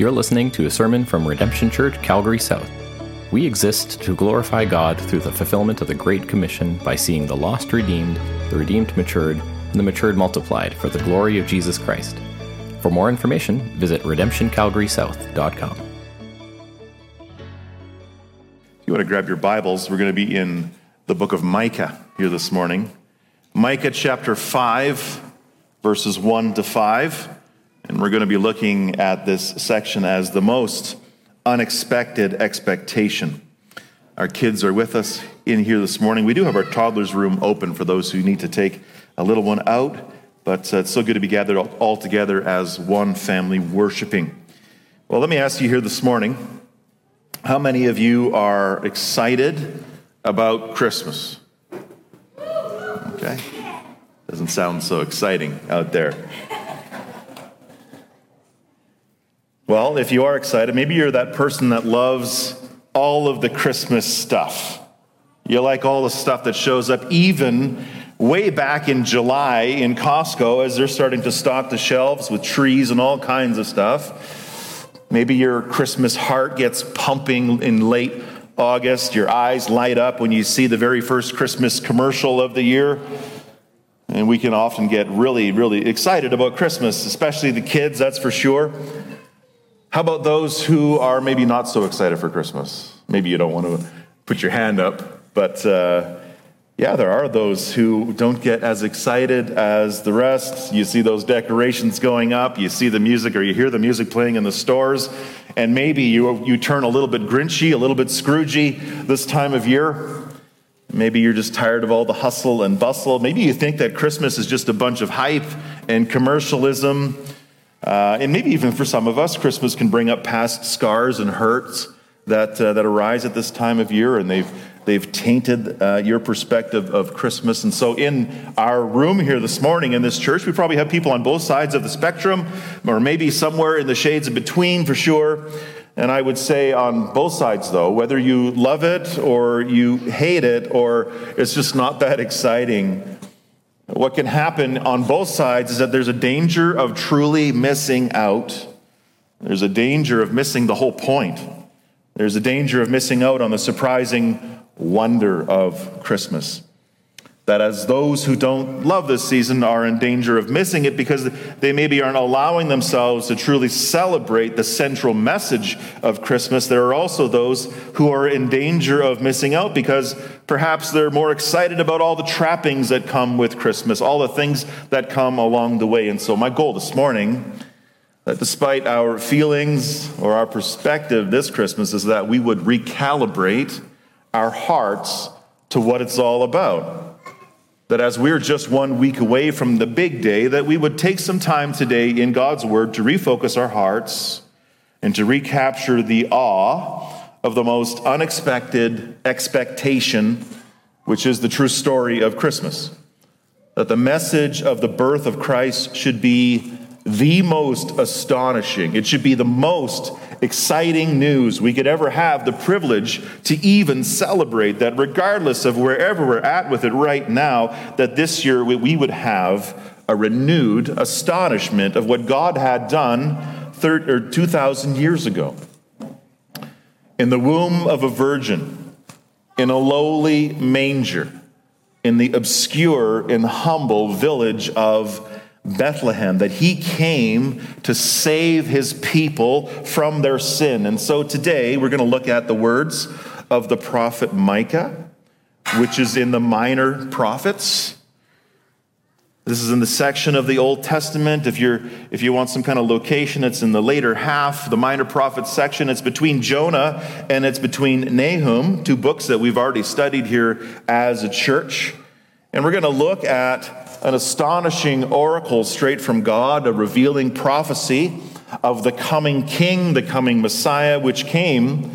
You're listening to a sermon from Redemption Church, Calgary South. We exist to glorify God through the fulfillment of the Great Commission by seeing the lost redeemed, the redeemed matured, and the matured multiplied for the glory of Jesus Christ. For more information, visit redemptioncalgarysouth.com. If you want to grab your Bibles, we're going to be in the book of Micah here this morning. Micah chapter 5, verses 1 to 5. And we're going to be looking at this section as the most unexpected expectation. Our kids are with us in here this morning. We do have our toddler's room open for those who need to take a little one out, but uh, it's so good to be gathered all together as one family worshiping. Well, let me ask you here this morning how many of you are excited about Christmas? Okay. Doesn't sound so exciting out there. Well, if you are excited, maybe you're that person that loves all of the Christmas stuff. You like all the stuff that shows up even way back in July in Costco as they're starting to stock the shelves with trees and all kinds of stuff. Maybe your Christmas heart gets pumping in late August. Your eyes light up when you see the very first Christmas commercial of the year. And we can often get really, really excited about Christmas, especially the kids, that's for sure. How about those who are maybe not so excited for Christmas? Maybe you don't want to put your hand up, but uh, yeah, there are those who don't get as excited as the rest. You see those decorations going up, you see the music, or you hear the music playing in the stores, and maybe you, you turn a little bit grinchy, a little bit scroogey this time of year. Maybe you're just tired of all the hustle and bustle. Maybe you think that Christmas is just a bunch of hype and commercialism. Uh, and maybe even for some of us, Christmas can bring up past scars and hurts that, uh, that arise at this time of year, and they've, they've tainted uh, your perspective of Christmas. And so, in our room here this morning in this church, we probably have people on both sides of the spectrum, or maybe somewhere in the shades in between for sure. And I would say on both sides, though, whether you love it or you hate it, or it's just not that exciting, what can happen on both sides is that there's a danger of truly missing out. There's a danger of missing the whole point. There's a danger of missing out on the surprising wonder of Christmas that as those who don't love this season are in danger of missing it because they maybe aren't allowing themselves to truly celebrate the central message of Christmas, there are also those who are in danger of missing out because perhaps they're more excited about all the trappings that come with Christmas, all the things that come along the way. And so, my goal this morning that despite our feelings or our perspective this Christmas is that we would recalibrate our hearts to what it's all about that as we're just one week away from the big day, that we would take some time today in God's Word to refocus our hearts and to recapture the awe of the most unexpected expectation, which is the true story of Christmas. That the message of the birth of Christ should be the most astonishing, it should be the most exciting news we could ever have the privilege to even celebrate that regardless of wherever we're at with it right now that this year we would have a renewed astonishment of what god had done 30, or 2000 years ago. In the womb of a virgin in a lowly manger in the obscure and humble village of Bethlehem, that he came to save his people from their sin. And so today we're going to look at the words of the prophet Micah, which is in the minor prophets. This is in the section of the Old Testament. If, you're, if you want some kind of location, it's in the later half, the minor prophets section. It's between Jonah and it's between Nahum, two books that we've already studied here as a church. And we're going to look at an astonishing oracle straight from God, a revealing prophecy of the coming king, the coming Messiah, which came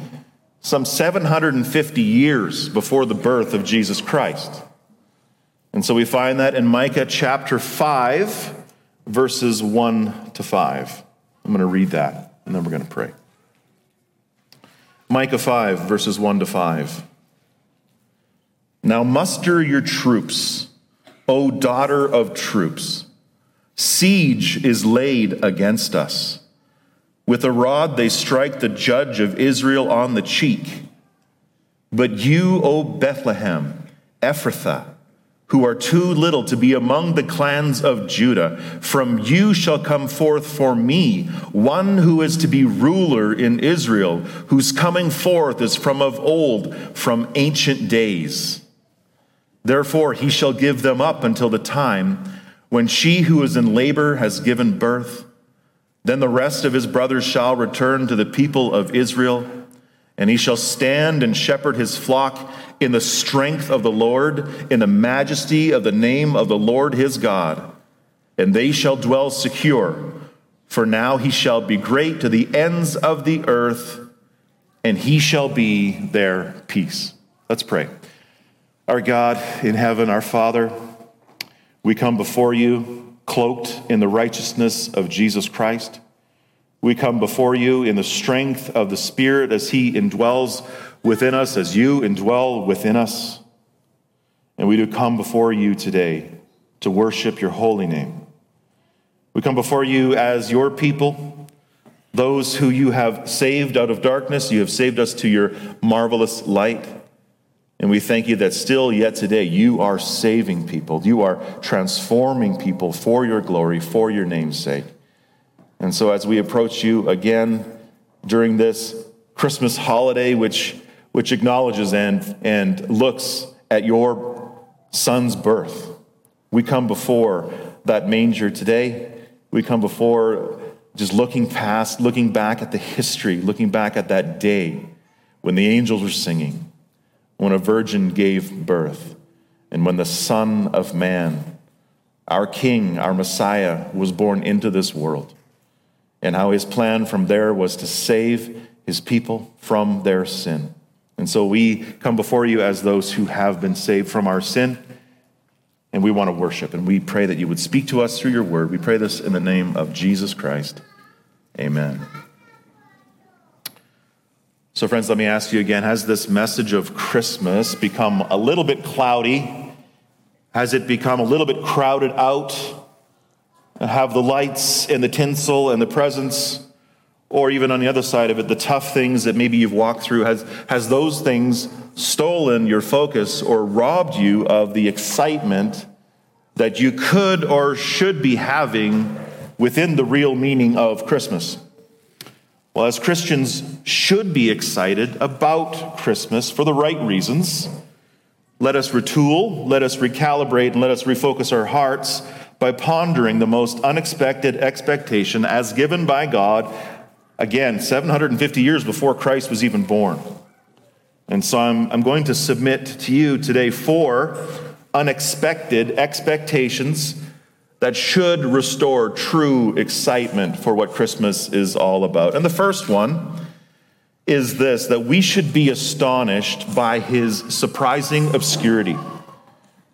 some 750 years before the birth of Jesus Christ. And so we find that in Micah chapter 5, verses 1 to 5. I'm going to read that, and then we're going to pray. Micah 5, verses 1 to 5. Now muster your troops O daughter of troops, siege is laid against us. With a rod they strike the judge of Israel on the cheek. But you, O Bethlehem, Ephrathah, who are too little to be among the clans of Judah, from you shall come forth for me one who is to be ruler in Israel, whose coming forth is from of old, from ancient days. Therefore he shall give them up until the time when she who is in labor has given birth. Then the rest of his brothers shall return to the people of Israel, and he shall stand and shepherd his flock in the strength of the Lord, in the majesty of the name of the Lord his God. And they shall dwell secure, for now he shall be great to the ends of the earth, and he shall be their peace. Let's pray. Our God in heaven, our Father, we come before you cloaked in the righteousness of Jesus Christ. We come before you in the strength of the Spirit as He indwells within us, as you indwell within us. And we do come before you today to worship your holy name. We come before you as your people, those who you have saved out of darkness. You have saved us to your marvelous light. And we thank you that still, yet today, you are saving people. You are transforming people for your glory, for your name's sake. And so, as we approach you again during this Christmas holiday, which, which acknowledges and, and looks at your son's birth, we come before that manger today. We come before just looking past, looking back at the history, looking back at that day when the angels were singing, when a virgin gave birth, and when the Son of Man, our King, our Messiah, was born into this world and how his plan from there was to save his people from their sin. And so we come before you as those who have been saved from our sin, and we want to worship. And we pray that you would speak to us through your word. We pray this in the name of Jesus Christ. Amen. So, friends, let me ask you again has this message of Christmas become a little bit cloudy? Has it become a little bit crowded out? have the lights and the tinsel and the presents, or even on the other side of it, the tough things that maybe you've walked through, has, has those things stolen your focus or robbed you of the excitement that you could or should be having within the real meaning of Christmas? Well, as Christians should be excited about Christmas for the right reasons. Let us retool, let us recalibrate, and let us refocus our hearts by pondering the most unexpected expectation as given by God, again, 750 years before Christ was even born. And so I'm, I'm going to submit to you today four unexpected expectations that should restore true excitement for what Christmas is all about. And the first one is this that we should be astonished by his surprising obscurity.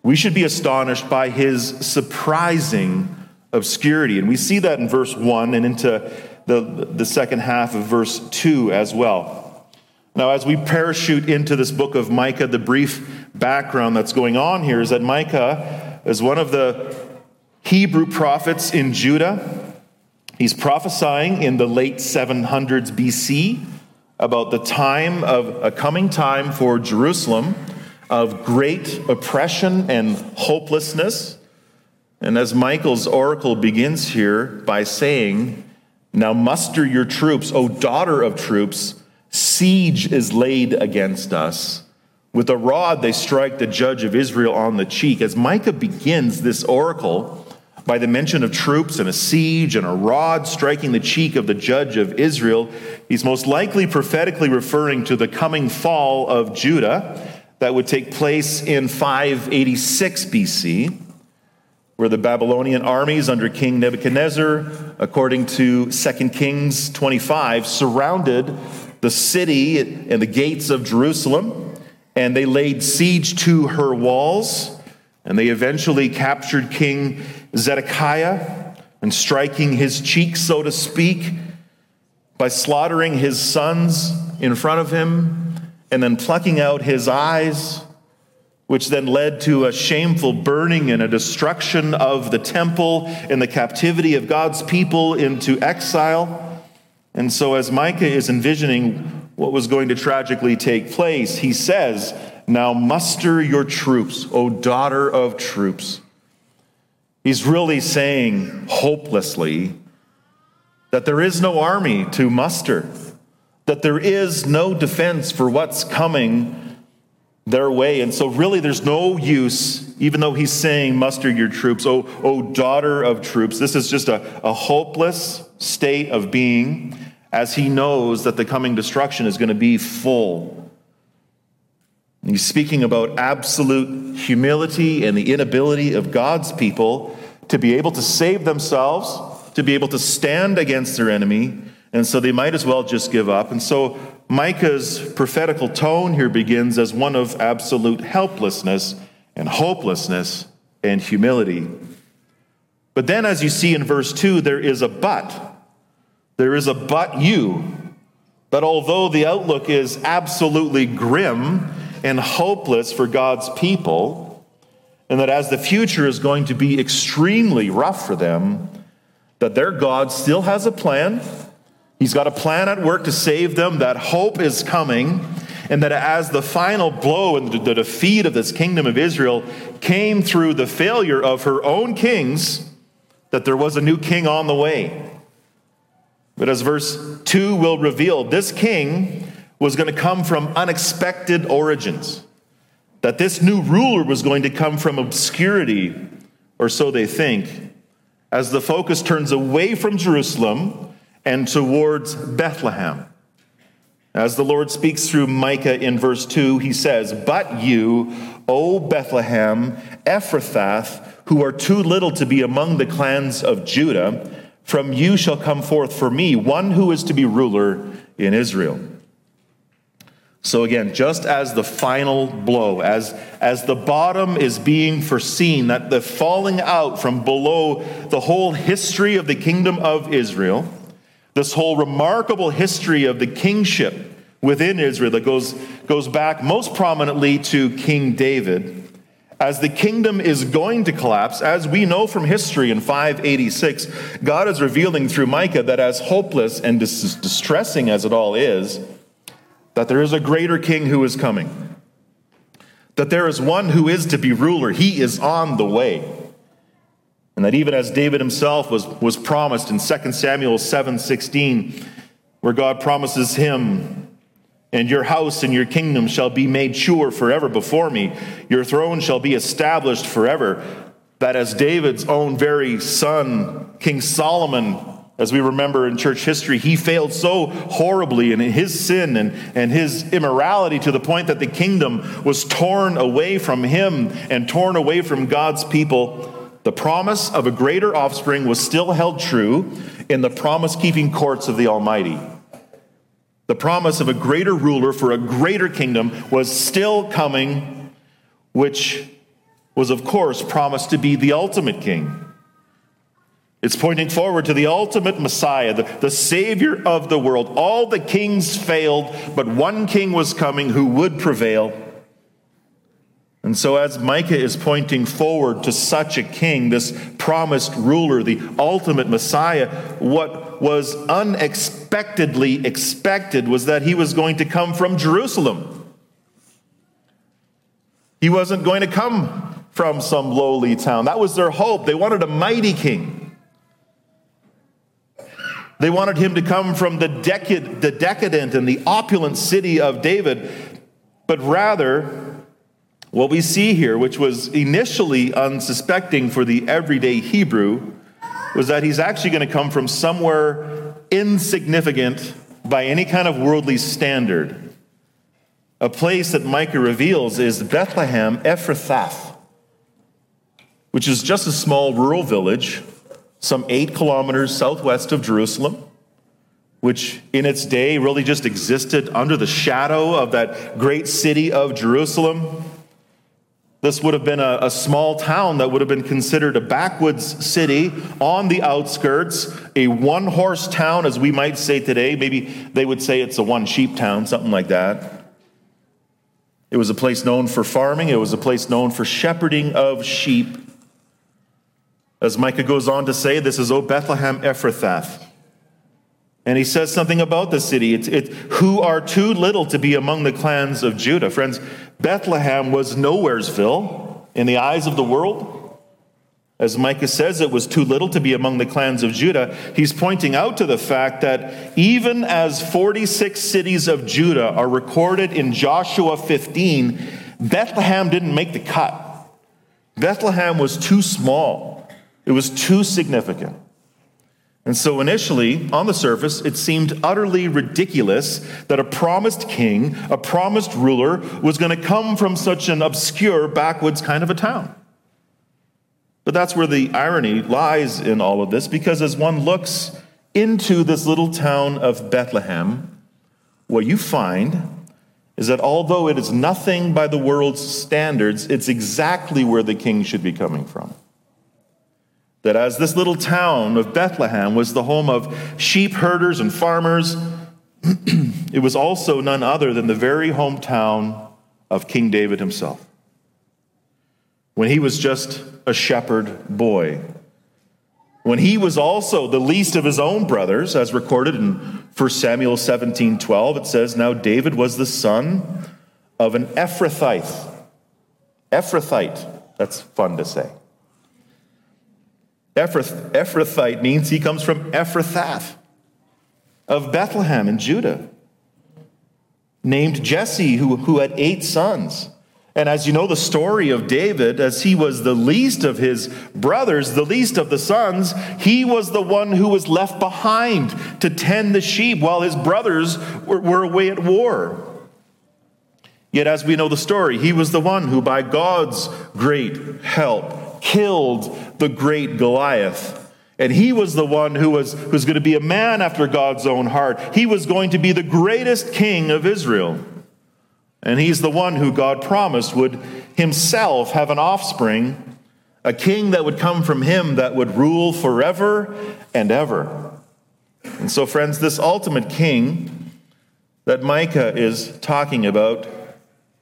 We should be astonished by his surprising obscurity. And we see that in verse 1 and into the, the second half of verse 2 as well. Now, as we parachute into this book of Micah, the brief background that's going on here is that Micah is one of the Hebrew prophets in Judah. He's prophesying in the late 700s BC about the time of a coming time for Jerusalem of great oppression and hopelessness. And as Micah's oracle begins here by saying, Now muster your troops, O daughter of troops, siege is laid against us. With a rod they strike the judge of Israel on the cheek. As Micah begins this oracle by the mention of troops and a siege and a rod striking the cheek of the judge of Israel, he's most likely prophetically referring to the coming fall of Judah that would take place in 586 BC, where the Babylonian armies under King Nebuchadnezzar, according to 2 Kings 25, surrounded the city and the gates of Jerusalem, and they laid siege to her walls, and they eventually captured King Zedekiah and striking his cheek, so to speak, by slaughtering his sons in front of him and then plucking out his eyes, which then led to a shameful burning and a destruction of the temple and the captivity of God's people into exile. And so, as Micah is envisioning what was going to tragically take place, he says, Now muster your troops, O daughter of troops. He's really saying hopelessly that there is no army to muster, that there is no defense for what's coming their way. And so, really, there's no use, even though he's saying, muster your troops, oh, oh daughter of troops. This is just a, a hopeless state of being as he knows that the coming destruction is going to be full. He's speaking about absolute humility and the inability of God's people to be able to save themselves, to be able to stand against their enemy, and so they might as well just give up. And so Micah's prophetical tone here begins as one of absolute helplessness and hopelessness and humility. But then, as you see in verse 2, there is a but. There is a but you. That although the outlook is absolutely grim and hopeless for God's people, and that as the future is going to be extremely rough for them, that their God still has a plan He's got a plan at work to save them, that hope is coming, and that as the final blow and the defeat of this kingdom of Israel came through the failure of her own kings, that there was a new king on the way. But as verse 2 will reveal, this king was going to come from unexpected origins. That this new ruler was going to come from obscurity, or so they think, as the focus turns away from Jerusalem and towards Bethlehem. As the Lord speaks through Micah in verse 2, he says, But you, O Bethlehem, Ephrathah, who are too little to be among the clans of Judah, from you shall come forth for me one who is to be ruler in Israel. So again, just as the final blow, as, as the bottom is being foreseen, that the falling out from below the whole history of the kingdom of Israel, this whole remarkable history of the kingship within Israel that goes, goes back most prominently to King David. As the kingdom is going to collapse, as we know from history in 586, God is revealing through Micah that as hopeless and dis- distressing as it all is, that there is a greater king who is coming. That there is one who is to be ruler. He is on the way. And that even as David himself was, was promised in 2 Samuel 7:16, where God promises him, and your house and your kingdom shall be made sure forever before me, your throne shall be established forever. That as David's own very son, King Solomon, as we remember in church history, he failed so horribly in his sin and, and his immorality to the point that the kingdom was torn away from him and torn away from God's people the promise of a greater offspring was still held true in the promise keeping courts of the Almighty. The promise of a greater ruler for a greater kingdom was still coming, which was, of course, promised to be the ultimate king. It's pointing forward to the ultimate Messiah, the, the Savior of the world. All the kings failed, but one king was coming who would prevail. And so, as Micah is pointing forward to such a king, this promised ruler, the ultimate Messiah, what was unexpectedly expected was that he was going to come from Jerusalem. He wasn't going to come from some lowly town. That was their hope. They wanted a mighty king. They wanted him to come from the, decad- the decadent and the opulent city of David, but rather, what we see here, which was initially unsuspecting for the everyday Hebrew, was that he's actually going to come from somewhere insignificant by any kind of worldly standard. A place that Micah reveals is Bethlehem Ephrathah, which is just a small rural village, some eight kilometers southwest of Jerusalem, which in its day really just existed under the shadow of that great city of Jerusalem. This would have been a, a, small town that would have been considered a backwoods city on the outskirts, a one horse town, as we might say today. Maybe they would say it's a one sheep town, something like that. It was a place known for farming, it was a place known for shepherding of sheep. As Micah goes on to say, this is O Bethlehem Ephrathah. And he says something about the city. It's, it's who are too little to be among the clans of Judah. Friends, Bethlehem was nowheresville in the eyes of the world. As Micah says, it was too little to be among the clans of Judah. He's pointing out to the fact that even as 46 cities of Judah are recorded in Joshua 15, Bethlehem didn't make the cut. Bethlehem was too small, it was too significant. And so, initially, on the surface, it seemed utterly ridiculous that a promised king, a promised ruler, was going to come from such an obscure, backwoods kind of a town. But that's where the irony lies in all of this, because as one looks into this little town of Bethlehem, what you find is that although it is nothing by the world's standards, it's exactly where the king should be coming from that as this little town of Bethlehem was the home of sheep herders and farmers, it was also none other than the very hometown of King David himself. When he was just a shepherd boy, when he was also the least of his own brothers, as recorded in 1 Samuel 17 12, it says, Now David was the son of an Ephrathite. Ephrathite, that's fun to say. Ephrath, Ephrathite means he comes from Ephrathath of Bethlehem in Judah, named Jesse, who, who had eight sons. And as you know, the story of David, as he was the least of his brothers, the least of the sons, he was the one who was left behind to tend the sheep while his brothers were, were away at war. Yet, as we know the story, he was the one who, by God's great help, killed the great Goliath. And he was the one who was, who was going to be a man after God's own heart. He was going to be the greatest king of Israel. And he's the one who God promised would himself have an offspring, a king that would come from him that would rule forever and ever. And so, friends, this ultimate king that Micah is talking about,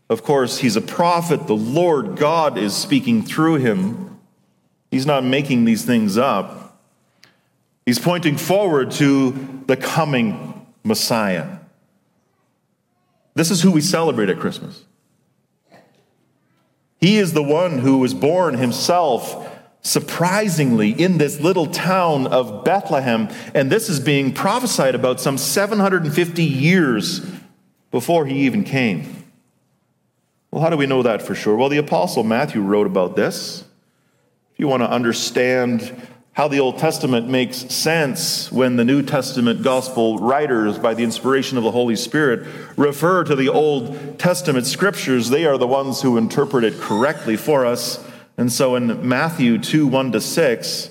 of course, he's a prophet. The Lord God is speaking through him. He's not making these things up. He's pointing forward to the coming Messiah. This is who we celebrate at Christmas. He is the one who was born himself surprisingly in this little town of Bethlehem, and this is being prophesied about some 750 years before he even came. Well, how do we know that for sure? Well, the Apostle Matthew wrote about this you want to understand how the Old Testament makes sense when the New Testament gospel writers, by the inspiration of the Holy Spirit, refer to the Old Testament scriptures, they are the ones who interpret it correctly for us. And so in Matthew 2 1 to 6,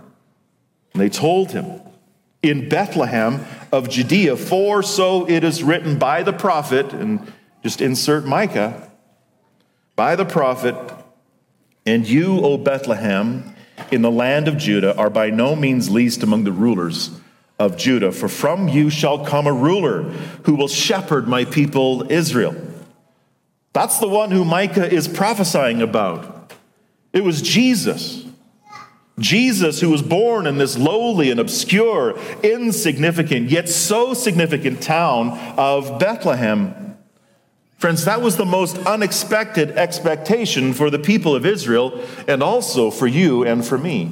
And they told him, In Bethlehem of Judea, for so it is written by the prophet, and just insert Micah, by the prophet, and you, O Bethlehem, in the land of Judah, are by no means least among the rulers of Judah, for from you shall come a ruler who will shepherd my people Israel. That's the one who Micah is prophesying about. It was Jesus. Jesus, who was born in this lowly and obscure, insignificant, yet so significant town of Bethlehem. Friends, that was the most unexpected expectation for the people of Israel and also for you and for me.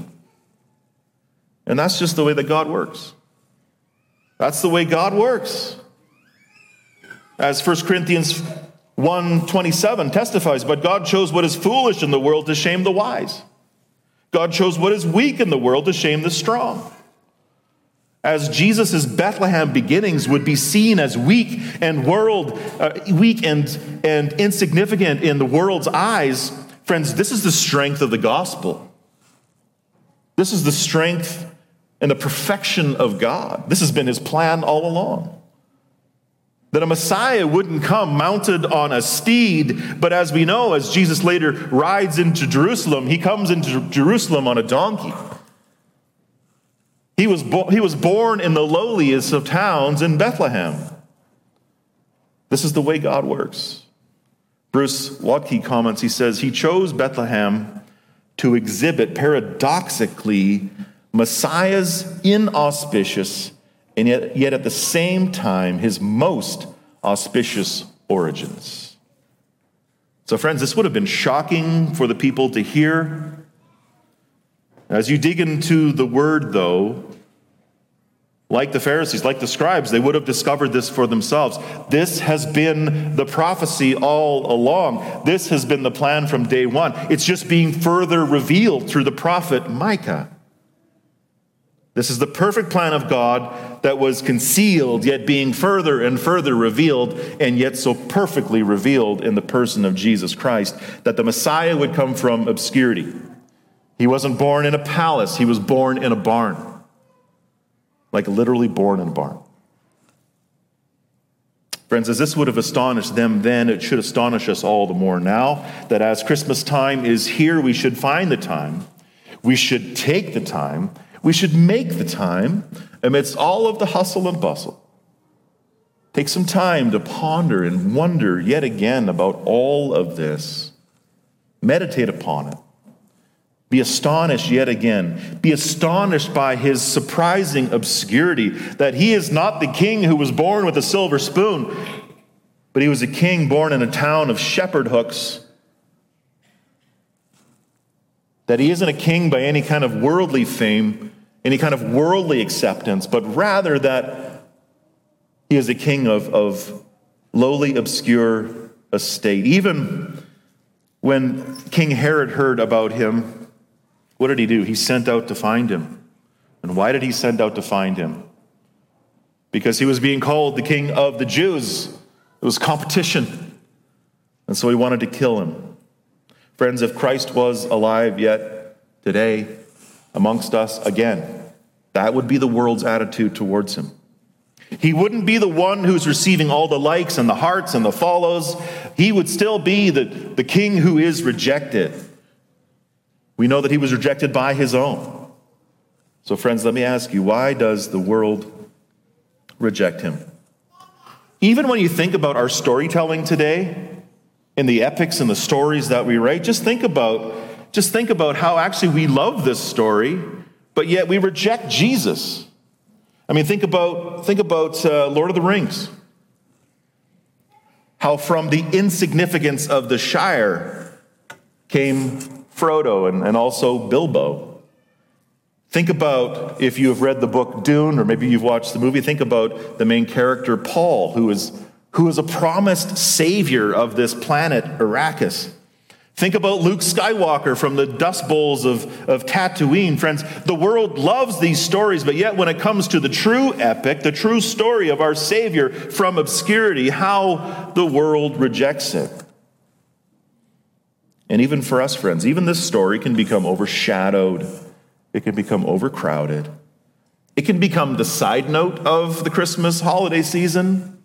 And that's just the way that God works. That's the way God works. As 1 Corinthians 1:27 testifies, but God chose what is foolish in the world to shame the wise. God chose what is weak in the world to shame the strong. As Jesus' Bethlehem beginnings would be seen as weak and world, uh, weak and, and insignificant in the world's eyes, friends, this is the strength of the gospel. This is the strength and the perfection of God. This has been his plan all along. That a Messiah wouldn't come mounted on a steed, but as we know, as Jesus later rides into Jerusalem, he comes into Jerusalem on a donkey. He was, bo- he was born in the lowliest of towns in Bethlehem. This is the way God works. Bruce Waltke comments, he says, He chose Bethlehem to exhibit paradoxically Messiah's inauspicious and yet, yet at the same time his most auspicious origins. So, friends, this would have been shocking for the people to hear. As you dig into the word, though, like the Pharisees, like the scribes, they would have discovered this for themselves. This has been the prophecy all along. This has been the plan from day one. It's just being further revealed through the prophet Micah. This is the perfect plan of God that was concealed, yet being further and further revealed, and yet so perfectly revealed in the person of Jesus Christ that the Messiah would come from obscurity. He wasn't born in a palace, he was born in a barn like literally born in a barn. Friends, as this would have astonished them then, it should astonish us all the more now that as Christmas time is here, we should find the time, we should take the time, we should make the time amidst all of the hustle and bustle. Take some time to ponder and wonder yet again about all of this. Meditate upon it. Be astonished yet again. Be astonished by his surprising obscurity that he is not the king who was born with a silver spoon, but he was a king born in a town of shepherd hooks. That he isn't a king by any kind of worldly fame, any kind of worldly acceptance, but rather that he is a king of, of lowly, obscure estate. Even when King Herod heard about him, what did he do? He sent out to find him. And why did he send out to find him? Because he was being called the king of the Jews. It was competition. And so he wanted to kill him. Friends, if Christ was alive yet today amongst us again, that would be the world's attitude towards him. He wouldn't be the one who's receiving all the likes and the hearts and the follows. He would still be the, the king who is rejected. We know that he was rejected by his own. So, friends, let me ask you why does the world reject him? Even when you think about our storytelling today, in the epics and the stories that we write, just think about just think about how actually we love this story, but yet we reject Jesus. I mean, think about think about uh, Lord of the Rings. How from the insignificance of the Shire came Frodo and, and also Bilbo. Think about if you have read the book Dune, or maybe you've watched the movie, think about the main character, Paul, who is, who is a promised savior of this planet, Arrakis. Think about Luke Skywalker from the Dust Bowls of, of Tatooine. Friends, the world loves these stories, but yet when it comes to the true epic, the true story of our Savior from obscurity, how the world rejects it. And even for us, friends, even this story can become overshadowed, it can become overcrowded. It can become the side note of the Christmas holiday season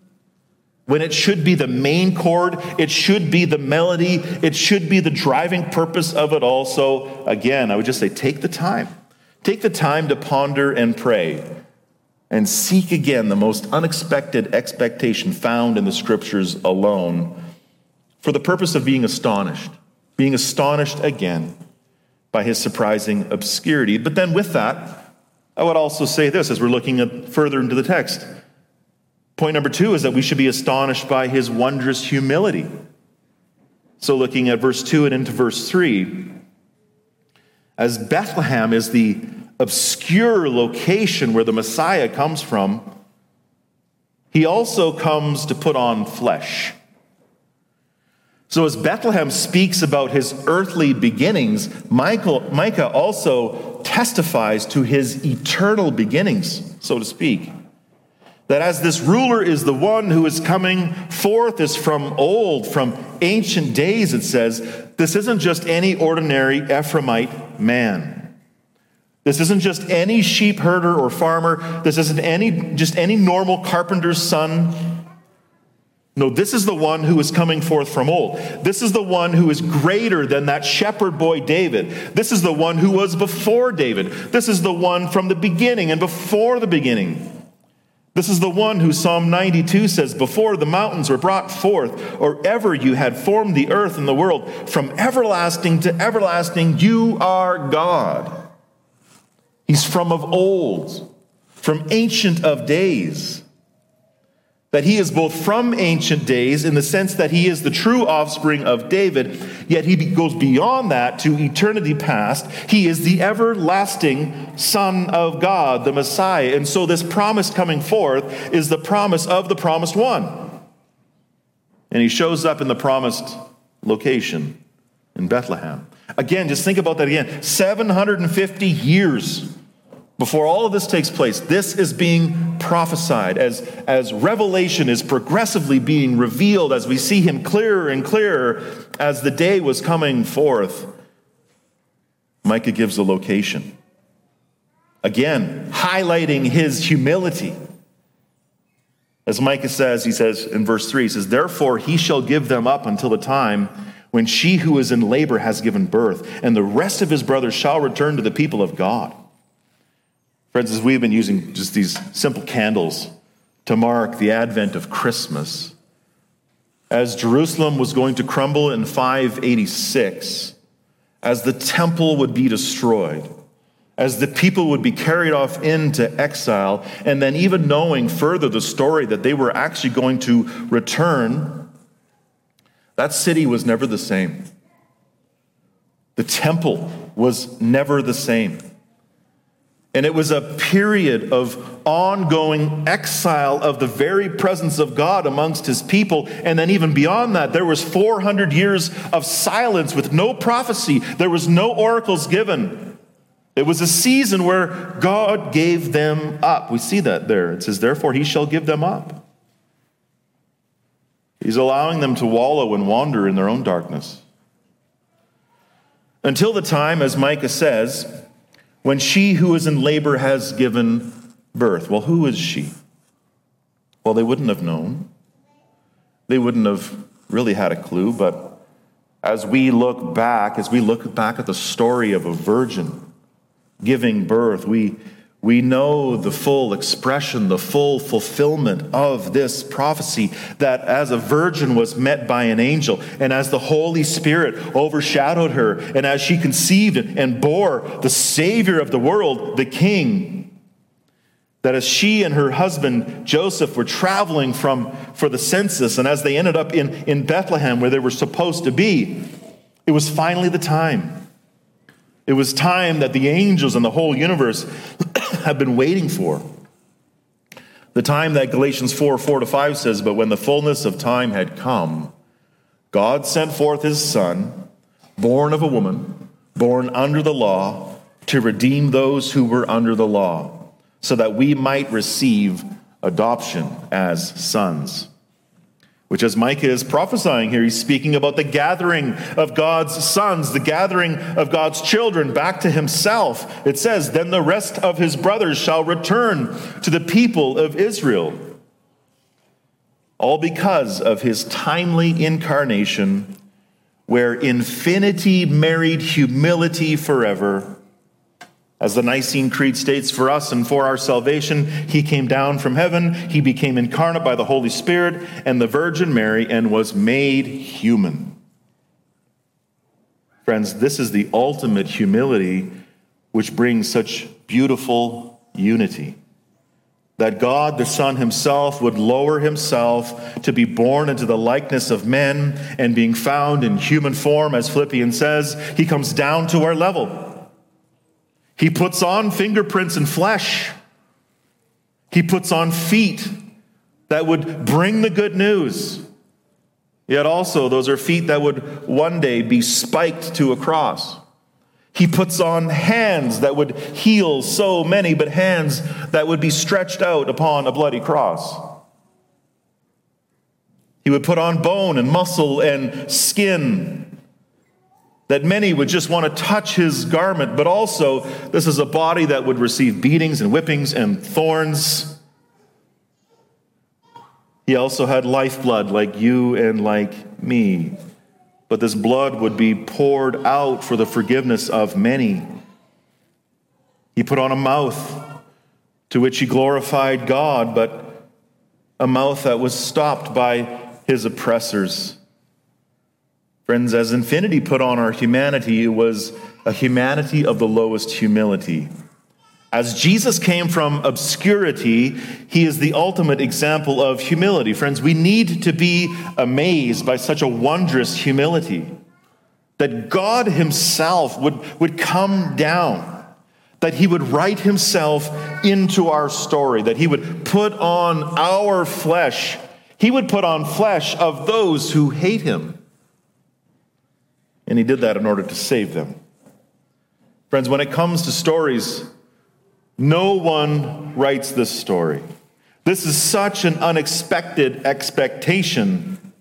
when it should be the main chord, it should be the melody, it should be the driving purpose of it all. So, again, I would just say take the time. Take the time to ponder and pray and seek again the most unexpected expectation found in the scriptures alone for the purpose of being astonished being astonished again by his surprising obscurity. But then, with that, I would also say this as we're looking further into the text. Point number two is that we should be astonished by his wondrous humility. So, looking at verse 2 and into verse 3, as Bethlehem is the obscure location where the Messiah comes from, he also comes to put on flesh. So, as Bethlehem speaks about his earthly beginnings, Michael, Micah also testifies to his eternal beginnings, so to speak. That as this ruler is the one who is coming forth is from old, from ancient days, it says, this isn't just any ordinary Ephraimite man. This isn't just any sheep herder or farmer. This isn't any just any normal carpenter's son. No, this is the one who is coming forth from old. This is the one who is greater than that shepherd boy David. This is the one who was before David. This is the one from the beginning and before the beginning. This is the one who Psalm 92 says, Before the mountains were brought forth, or ever you had formed the earth and the world, from everlasting to everlasting, you are God. He's from of old, from ancient of days that he is both from ancient days in the sense that he is the true offspring of David, yet he goes beyond that to eternity past. He is the everlasting Son of God, the Messiah. And so, this promise coming forth is the promise of the promised one. And he shows up in the promised location in Bethlehem. Again, just think about that again 750 years before all of this takes place, this is being prophesied as, as revelation is progressively being revealed as we see him clearer and clearer as the day was coming forth. Micah gives a location. Again, highlighting his humility. As Micah says, he says in verse 3, he says, Therefore he shall give them up until the time when she who is in labor has given birth, and the rest of his brothers shall return to the people of God. Friends, as we've been using just these simple candles to mark the advent of Christmas, as Jerusalem was going to crumble in 586, as the temple would be destroyed, as the people would be carried off into exile, and then even knowing further the story that they were actually going to return, that city was never the same. The temple was never the same. And it was a period of ongoing exile of the very presence of God amongst his people. And then, even beyond that, there was 400 years of silence with no prophecy, there was no oracles given. It was a season where God gave them up. We see that there. It says, Therefore, he shall give them up. He's allowing them to wallow and wander in their own darkness. Until the time, as Micah says, when she who is in labor has given birth. Well, who is she? Well, they wouldn't have known. They wouldn't have really had a clue, but as we look back, as we look back at the story of a virgin giving birth, we we know the full expression, the full fulfillment of this prophecy that as a virgin was met by an angel, and as the Holy Spirit overshadowed her, and as she conceived and bore the Savior of the world, the King, that as she and her husband Joseph were traveling from for the census, and as they ended up in, in Bethlehem where they were supposed to be, it was finally the time it was time that the angels and the whole universe have been waiting for. The time that Galatians 4 4 to 5 says, But when the fullness of time had come, God sent forth his Son, born of a woman, born under the law, to redeem those who were under the law, so that we might receive adoption as sons which, as Micah is prophesying here, he's speaking about the gathering of God's sons, the gathering of God's children back to himself. It says, Then the rest of his brothers shall return to the people of Israel. All because of his timely incarnation, where infinity married humility forever as the Nicene Creed states, for us and for our salvation, he came down from heaven, he became incarnate by the Holy Spirit and the Virgin Mary, and was made human. Friends, this is the ultimate humility which brings such beautiful unity. That God the Son himself would lower himself to be born into the likeness of men, and being found in human form, as Philippians says, he comes down to our level. He puts on fingerprints and flesh. He puts on feet that would bring the good news. Yet also, those are feet that would one day be spiked to a cross. He puts on hands that would heal so many, but hands that would be stretched out upon a bloody cross. He would put on bone and muscle and skin that many would just want to touch his garment, but also this is a body that would receive beatings and whippings and thorns. He also had lifeblood like you and like me, but this blood would be poured out for the forgiveness of many. He put on a mouth to which he glorified God, but a mouth that was stopped by his oppressors. Friends, as infinity put on our humanity, it was a humanity of the lowest humility. As Jesus came from obscurity, he is the ultimate example of humility. Friends, we need to be amazed by such a wondrous humility that God himself would, would come down, that he would write himself into our story, that he would put on our flesh. He would put on flesh of those who hate him. And he did that in order to save them. Friends, when it comes to stories, no one writes this story. This is such an unexpected expectation.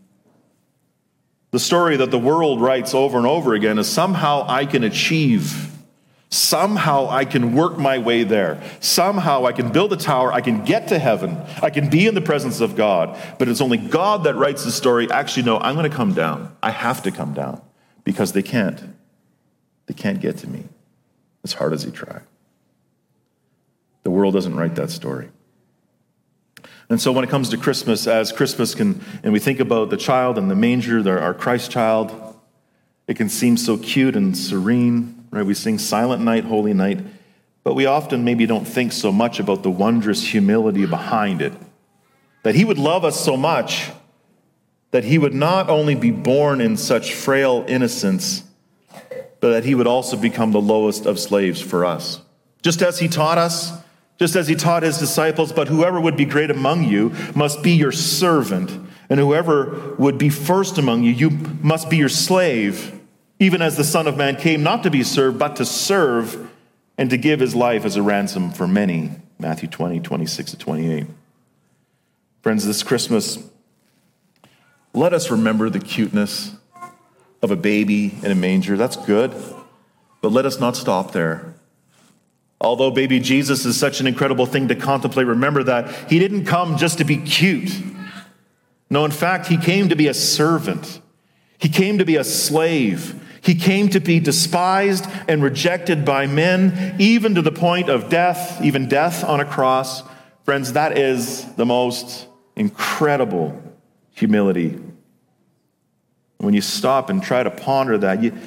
The story that the world writes over and over again is somehow I can achieve. Somehow I can work my way there. Somehow I can build a tower. I can get to heaven. I can be in the presence of God. But it's only God that writes the story. Actually, no, I'm going to come down. I have to come down because they can't. They can't get to me as hard as they try. The world doesn't write that story. And so when it comes to Christmas, as Christmas can, and we think about the child and the manger, our Christ child, it can seem so cute and serene, right? We sing Silent Night, Holy Night, but we often maybe don't think so much about the wondrous humility behind it. That He would love us so much that he would not only be born in such frail innocence, but that he would also become the lowest of slaves for us. Just as he taught us, just as he taught his disciples, but whoever would be great among you must be your servant, and whoever would be first among you, you must be your slave, even as the Son of Man came not to be served, but to serve and to give his life as a ransom for many. Matthew 20, 26 to 28. Friends, this Christmas, let us remember the cuteness of a baby in a manger. That's good. But let us not stop there. Although baby Jesus is such an incredible thing to contemplate, remember that he didn't come just to be cute. No, in fact, he came to be a servant. He came to be a slave. He came to be despised and rejected by men, even to the point of death, even death on a cross. Friends, that is the most incredible humility. When you stop and try to ponder that, you,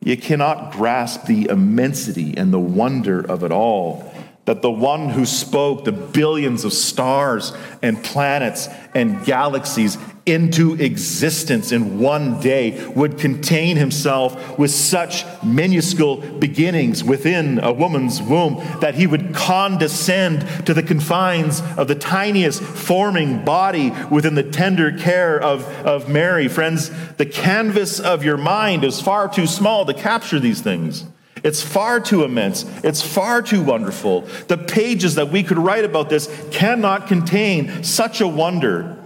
you cannot grasp the immensity and the wonder of it all that the one who spoke the billions of stars and planets and galaxies into existence in one day would contain himself with such minuscule beginnings within a woman's womb that he would condescend to the confines of the tiniest forming body within the tender care of, of Mary. Friends, the canvas of your mind is far too small to capture these things. It's far too immense. It's far too wonderful. The pages that we could write about this cannot contain such a wonder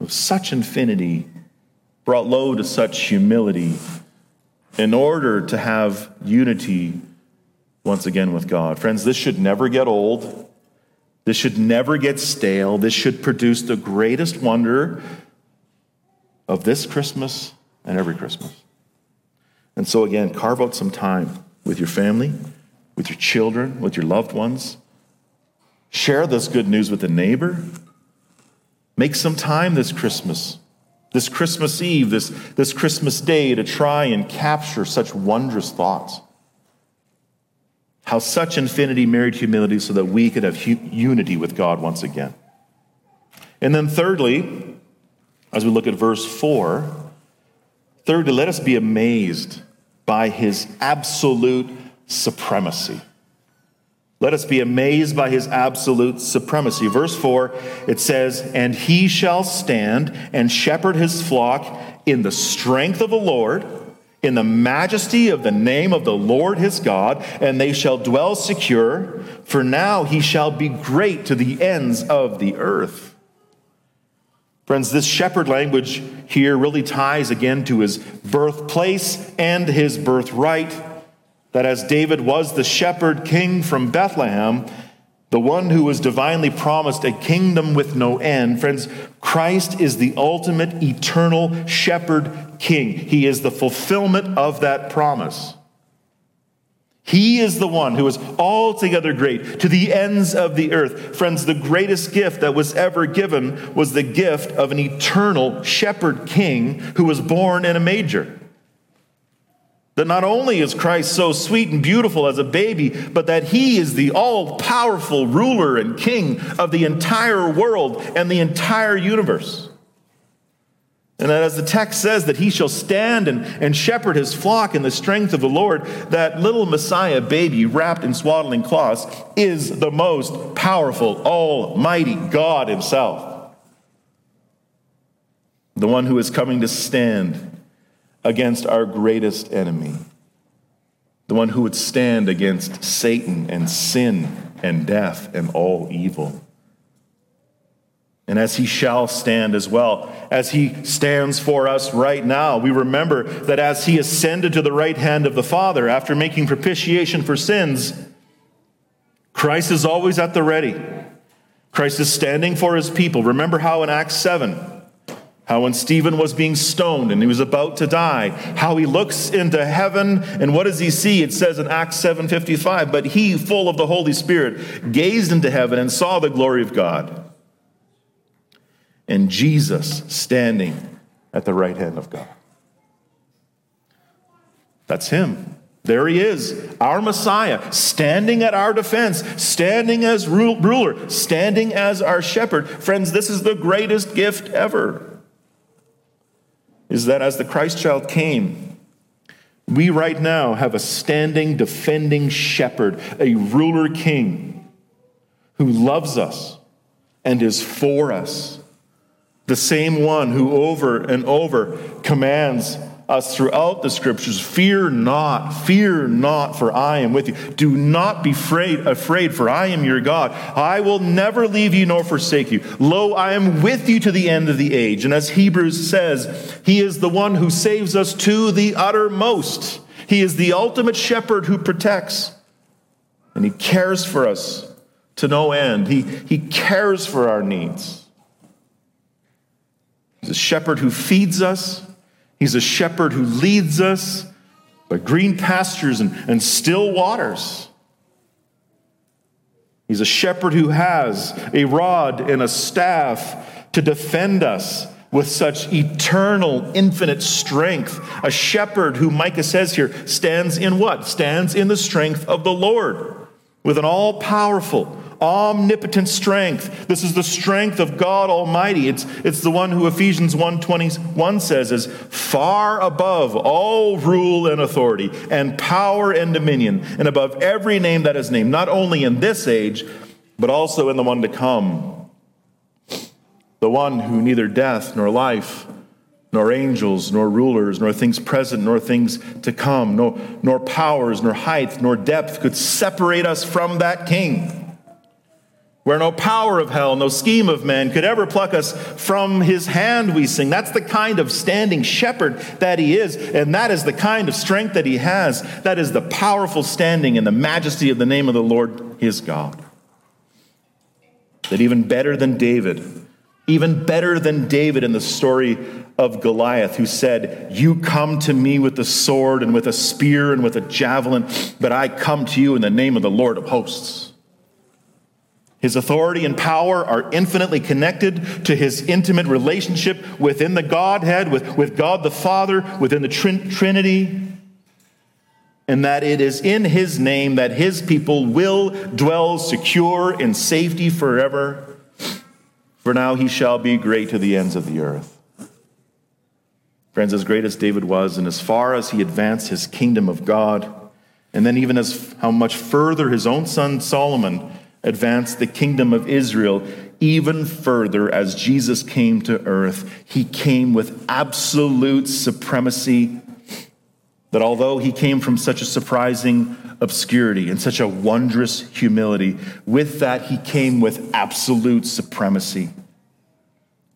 of such infinity brought low to such humility in order to have unity once again with God. Friends, this should never get old. This should never get stale. This should produce the greatest wonder of this Christmas and every Christmas. And so, again, carve out some time with your family, with your children, with your loved ones. Share this good news with a neighbor. Make some time this Christmas, this Christmas Eve, this, this Christmas day to try and capture such wondrous thoughts. How such infinity married humility so that we could have hu- unity with God once again. And then, thirdly, as we look at verse 4, Thirdly, let us be amazed by his absolute supremacy. Let us be amazed by his absolute supremacy. Verse 4, it says, And he shall stand and shepherd his flock in the strength of the Lord, in the majesty of the name of the Lord his God, and they shall dwell secure, for now he shall be great to the ends of the earth. Friends, this shepherd language here really ties again to his birthplace and his birthright. That as David was the shepherd king from Bethlehem, the one who was divinely promised a kingdom with no end, friends, Christ is the ultimate eternal shepherd king. He is the fulfillment of that promise. He is the one who is altogether great to the ends of the earth. Friends, the greatest gift that was ever given was the gift of an eternal shepherd king who was born in a manger. That not only is Christ so sweet and beautiful as a baby, but that he is the all powerful ruler and king of the entire world and the entire universe. And as the text says, that he shall stand and, and shepherd his flock in the strength of the Lord, that little Messiah baby wrapped in swaddling cloths is the most powerful, almighty God himself. The one who is coming to stand against our greatest enemy. The one who would stand against Satan and sin and death and all evil and as he shall stand as well, as he stands for us right now. We remember that as he ascended to the right hand of the Father after making propitiation for sins, Christ is always at the ready. Christ is standing for his people. Remember how in Acts 7, how when Stephen was being stoned and he was about to die, how he looks into heaven and what does he see? It says in Acts 7:55, but he full of the Holy Spirit gazed into heaven and saw the glory of God and Jesus standing at the right hand of God. That's him. There he is, our Messiah, standing at our defense, standing as ruler, standing as our shepherd. Friends, this is the greatest gift ever. Is that as the Christ child came, we right now have a standing, defending shepherd, a ruler king who loves us and is for us the same one who over and over commands us throughout the scriptures fear not fear not for i am with you. Do not be afraid afraid for i am your god. I will never leave you nor forsake you. Lo i am with you to the end of the age. And as hebrews says he is the one who saves us to the uttermost. He is the ultimate shepherd who protects. And he cares for us to no end. He, he cares for our needs He's a shepherd who feeds us, He's a shepherd who leads us by green pastures and, and still waters. He's a shepherd who has a rod and a staff to defend us with such eternal, infinite strength. A shepherd who, Micah says here, stands in what? Stands in the strength of the Lord with an all powerful, omnipotent strength. This is the strength of God Almighty. It's, it's the one who Ephesians 1:21 says is far above all rule and authority and power and dominion and above every name that is named, not only in this age, but also in the one to come. The one who neither death nor life nor angels, nor rulers, nor things present, nor things to come, nor, nor powers, nor height, nor depth could separate us from that King where no power of hell, no scheme of man could ever pluck us from his hand, we sing. That's the kind of standing shepherd that he is, and that is the kind of strength that he has. That is the powerful standing in the majesty of the name of the Lord his God. That even better than David, even better than David in the story of Goliath, who said, You come to me with a sword and with a spear and with a javelin, but I come to you in the name of the Lord of hosts. His authority and power are infinitely connected to his intimate relationship within the Godhead, with, with God the Father, within the trin- Trinity, and that it is in his name that his people will dwell secure in safety forever. For now he shall be great to the ends of the earth. Friends, as great as David was, and as far as he advanced his kingdom of God, and then even as how much further his own son Solomon advanced the kingdom of Israel even further as Jesus came to earth. He came with absolute supremacy. That although he came from such a surprising obscurity and such a wondrous humility, with that he came with absolute supremacy.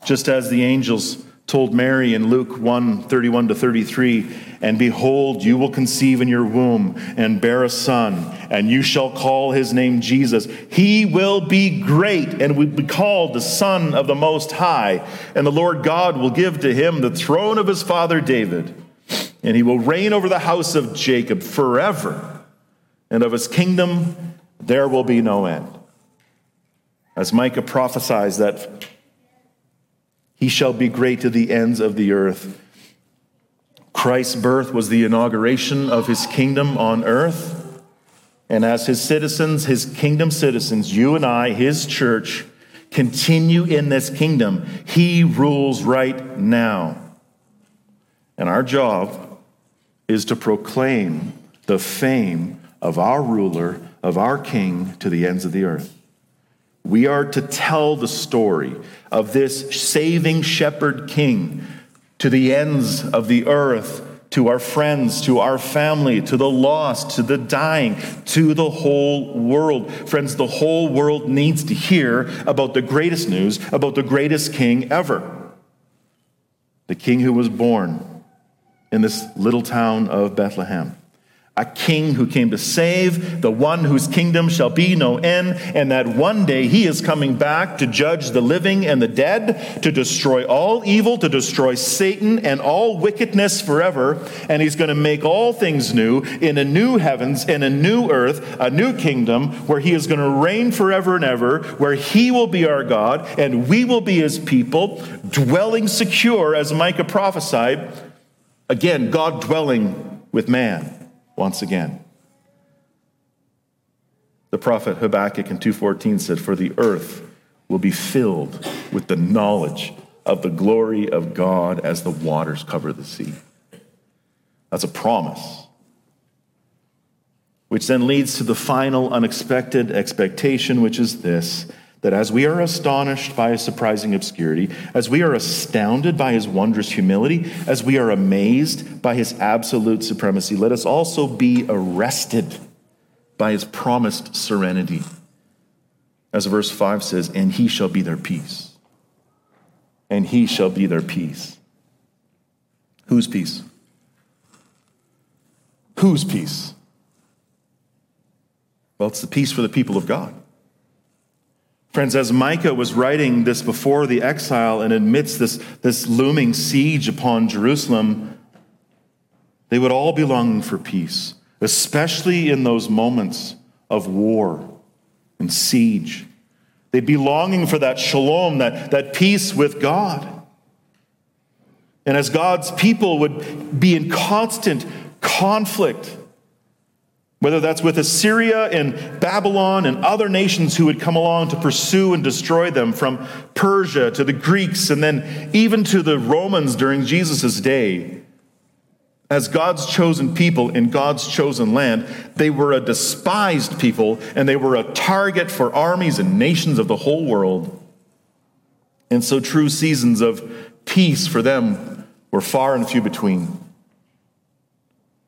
Just as the angels told Mary in Luke 1 31 to 33, and behold, you will conceive in your womb and bear a son, and you shall call his name Jesus. He will be great and will be called the Son of the Most High, and the Lord God will give to him the throne of his father David, and he will reign over the house of Jacob forever, and of his kingdom there will be no end. As Micah prophesies that he shall be great to the ends of the earth. Christ's birth was the inauguration of his kingdom on earth. And as his citizens, his kingdom citizens, you and I, his church, continue in this kingdom. He rules right now. And our job is to proclaim the fame of our ruler, of our king, to the ends of the earth. We are to tell the story of this saving shepherd king to the ends of the earth, to our friends, to our family, to the lost, to the dying, to the whole world. Friends, the whole world needs to hear about the greatest news, about the greatest king ever the king who was born in this little town of Bethlehem a king who came to save, the one whose kingdom shall be no end, and that one day he is coming back to judge the living and the dead, to destroy all evil, to destroy Satan and all wickedness forever. And he's going to make all things new in a new heavens and a new earth, a new kingdom where he is going to reign forever and ever, where he will be our God and we will be his people, dwelling secure, as Micah prophesied. Again, God dwelling with man once again. The prophet Habakkuk in 2:14 said, "For the earth will be filled with the knowledge of the glory of God as the waters cover the sea." That's a promise. Which then leads to the final unexpected expectation, which is this that as we are astonished by his surprising obscurity, as we are astounded by his wondrous humility, as we are amazed by his absolute supremacy, let us also be arrested by his promised serenity. As verse 5 says, and he shall be their peace. And he shall be their peace. Whose peace? Whose peace? Well, it's the peace for the people of God. Friends, as Micah was writing this before the exile and amidst this, this looming siege upon Jerusalem, they would all be longing for peace, especially in those moments of war and siege. They'd be longing for that shalom, that, that peace with God. And as God's people would be in constant conflict whether that's with Assyria and Babylon and other nations who would come along to pursue and destroy them, from Persia to the Greeks and then even to the Romans during Jesus' day. As God's chosen people in God's chosen land, they were a despised people and they were a target for armies and nations of the whole world. And so, true seasons of peace for them were far and few between.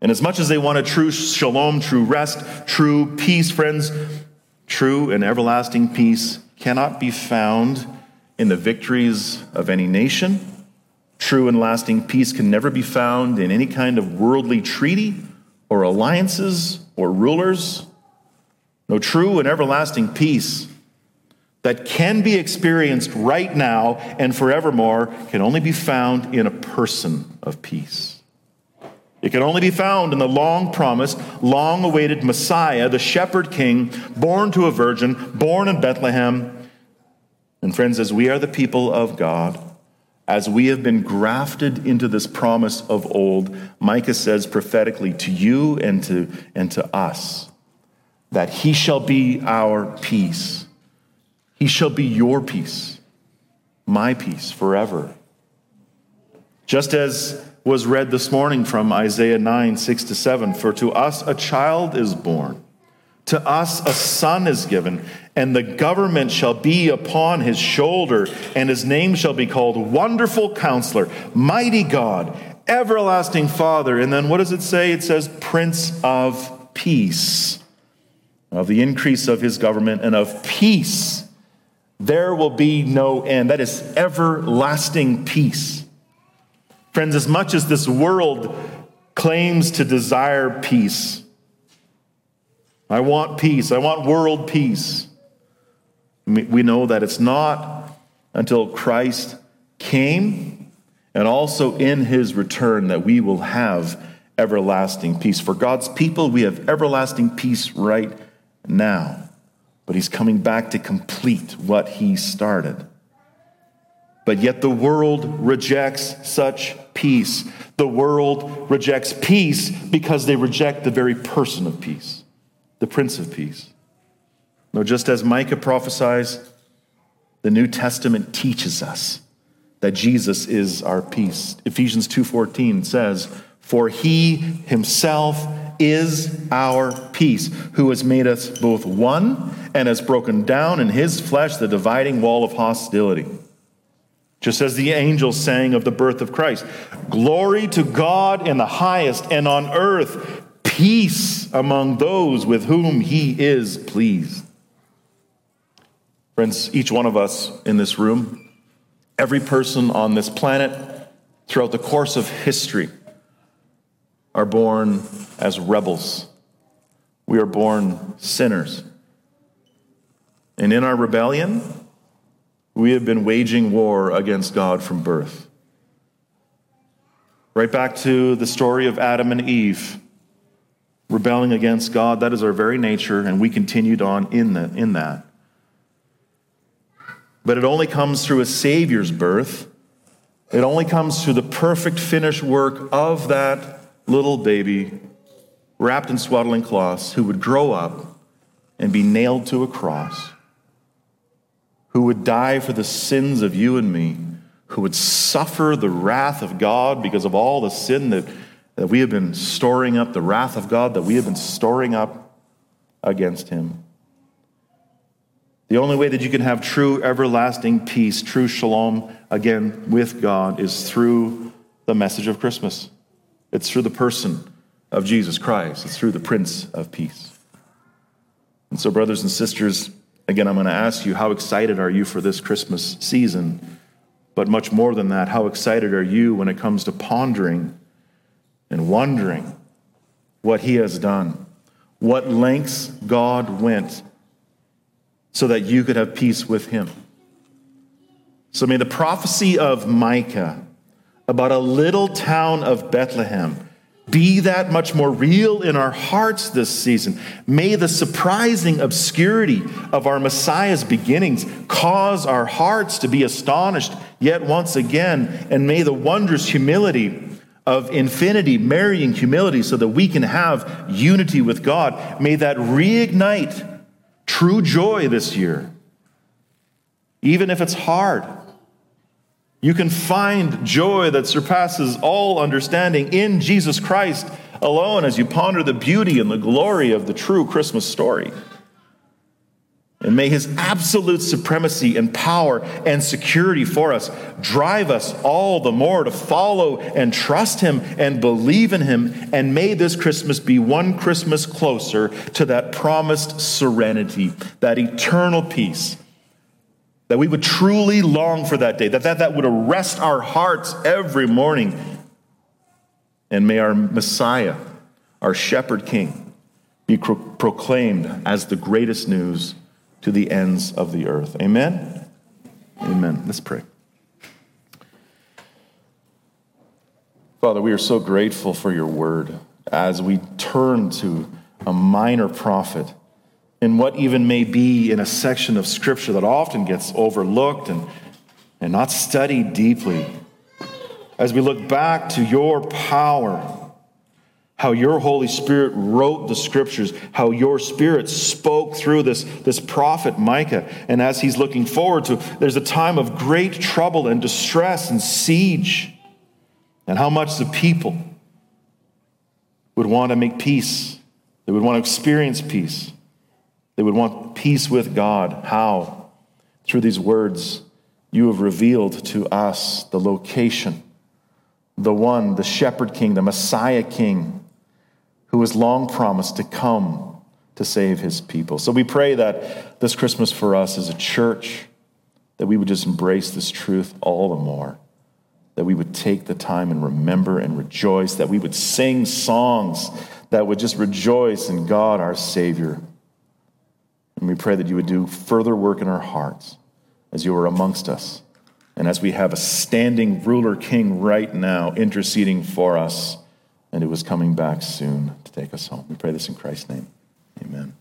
And as much as they want a true shalom, true rest, true peace, friends, true and everlasting peace cannot be found in the victories of any nation. True and lasting peace can never be found in any kind of worldly treaty or alliances or rulers. No true and everlasting peace that can be experienced right now and forevermore can only be found in a person of peace. It can only be found in the long promised, long awaited Messiah, the shepherd king, born to a virgin, born in Bethlehem. And friends, as we are the people of God, as we have been grafted into this promise of old, Micah says prophetically to you and to, and to us that he shall be our peace. He shall be your peace, my peace forever. Just as was read this morning from Isaiah 9, 6 to 7. For to us a child is born, to us a son is given, and the government shall be upon his shoulder, and his name shall be called Wonderful Counselor, Mighty God, Everlasting Father. And then what does it say? It says Prince of Peace, of the increase of his government and of peace there will be no end. That is everlasting peace. Friends, as much as this world claims to desire peace, I want peace, I want world peace. We know that it's not until Christ came and also in his return that we will have everlasting peace. For God's people, we have everlasting peace right now. But he's coming back to complete what he started. But yet the world rejects such peace. The world rejects peace because they reject the very person of peace, the Prince of Peace. No, just as Micah prophesies, the New Testament teaches us that Jesus is our peace. Ephesians 2:14 says, "For he himself is our peace, who has made us both one and has broken down in his flesh the dividing wall of hostility." Just as the angels sang of the birth of Christ, glory to God in the highest and on earth peace among those with whom he is pleased. Friends, each one of us in this room, every person on this planet throughout the course of history are born as rebels. We are born sinners. And in our rebellion, we have been waging war against God from birth. Right back to the story of Adam and Eve rebelling against God. That is our very nature, and we continued on in, the, in that. But it only comes through a Savior's birth. It only comes through the perfect finished work of that little baby wrapped in swaddling cloths who would grow up and be nailed to a cross, who would die for the sins of you and me, who would suffer the wrath of God because of all the sin that, that we have been storing up, the wrath of God that we have been storing up against him. The only way that you can have true everlasting peace, true shalom, again, with God, is through the message of Christmas. It's through the person of Jesus Christ, it's through the Prince of Peace. And so, brothers and sisters, again, I'm going to ask you, how excited are you for this Christmas season? But much more than that, how excited are you when it comes to pondering and wondering what He has done? What lengths God went so that you could have peace with him. So may the prophecy of Micah about a little town of Bethlehem be that much more real in our hearts this season. May the surprising obscurity of our Messiah's beginnings cause our hearts to be astonished yet once again, and may the wondrous humility of infinity marrying humility so that we can have unity with God, may that reignite true joy this year, even if it's hard. You can find joy that surpasses all understanding in Jesus Christ alone as you ponder the beauty and the glory of the true Christmas story. And may his absolute supremacy and power and security for us drive us all the more to follow and trust him and believe in him. And may this Christmas be one Christmas closer to that promised serenity, that eternal peace. That we would truly long for that day, that that, that would arrest our hearts every morning. And may our Messiah, our shepherd king, be pro- proclaimed as the greatest news to the ends of the earth. Amen? Amen. Let's pray. Father, we are so grateful for your word as we turn to a minor prophet in what even may be in a section of scripture that often gets overlooked and, and not studied deeply. As we look back to your power how your Holy Spirit wrote the scriptures, how your Spirit spoke through this, this prophet Micah. And as he's looking forward to, there's a time of great trouble and distress and siege, and how much the people would want to make peace. They would want to experience peace. They would want peace with God. How? Through these words, you have revealed to us the location, the one, the shepherd king, the Messiah king who has long promised to come to save his people. So we pray that this Christmas for us as a church, that we would just embrace this truth all the more, that we would take the time and remember and rejoice, that we would sing songs that would just rejoice in God our Savior. And we pray that you would do further work in our hearts as you are amongst us. And as we have a standing ruler king right now interceding for us, and it was coming back soon to take us home. We pray this in Christ's name. Amen.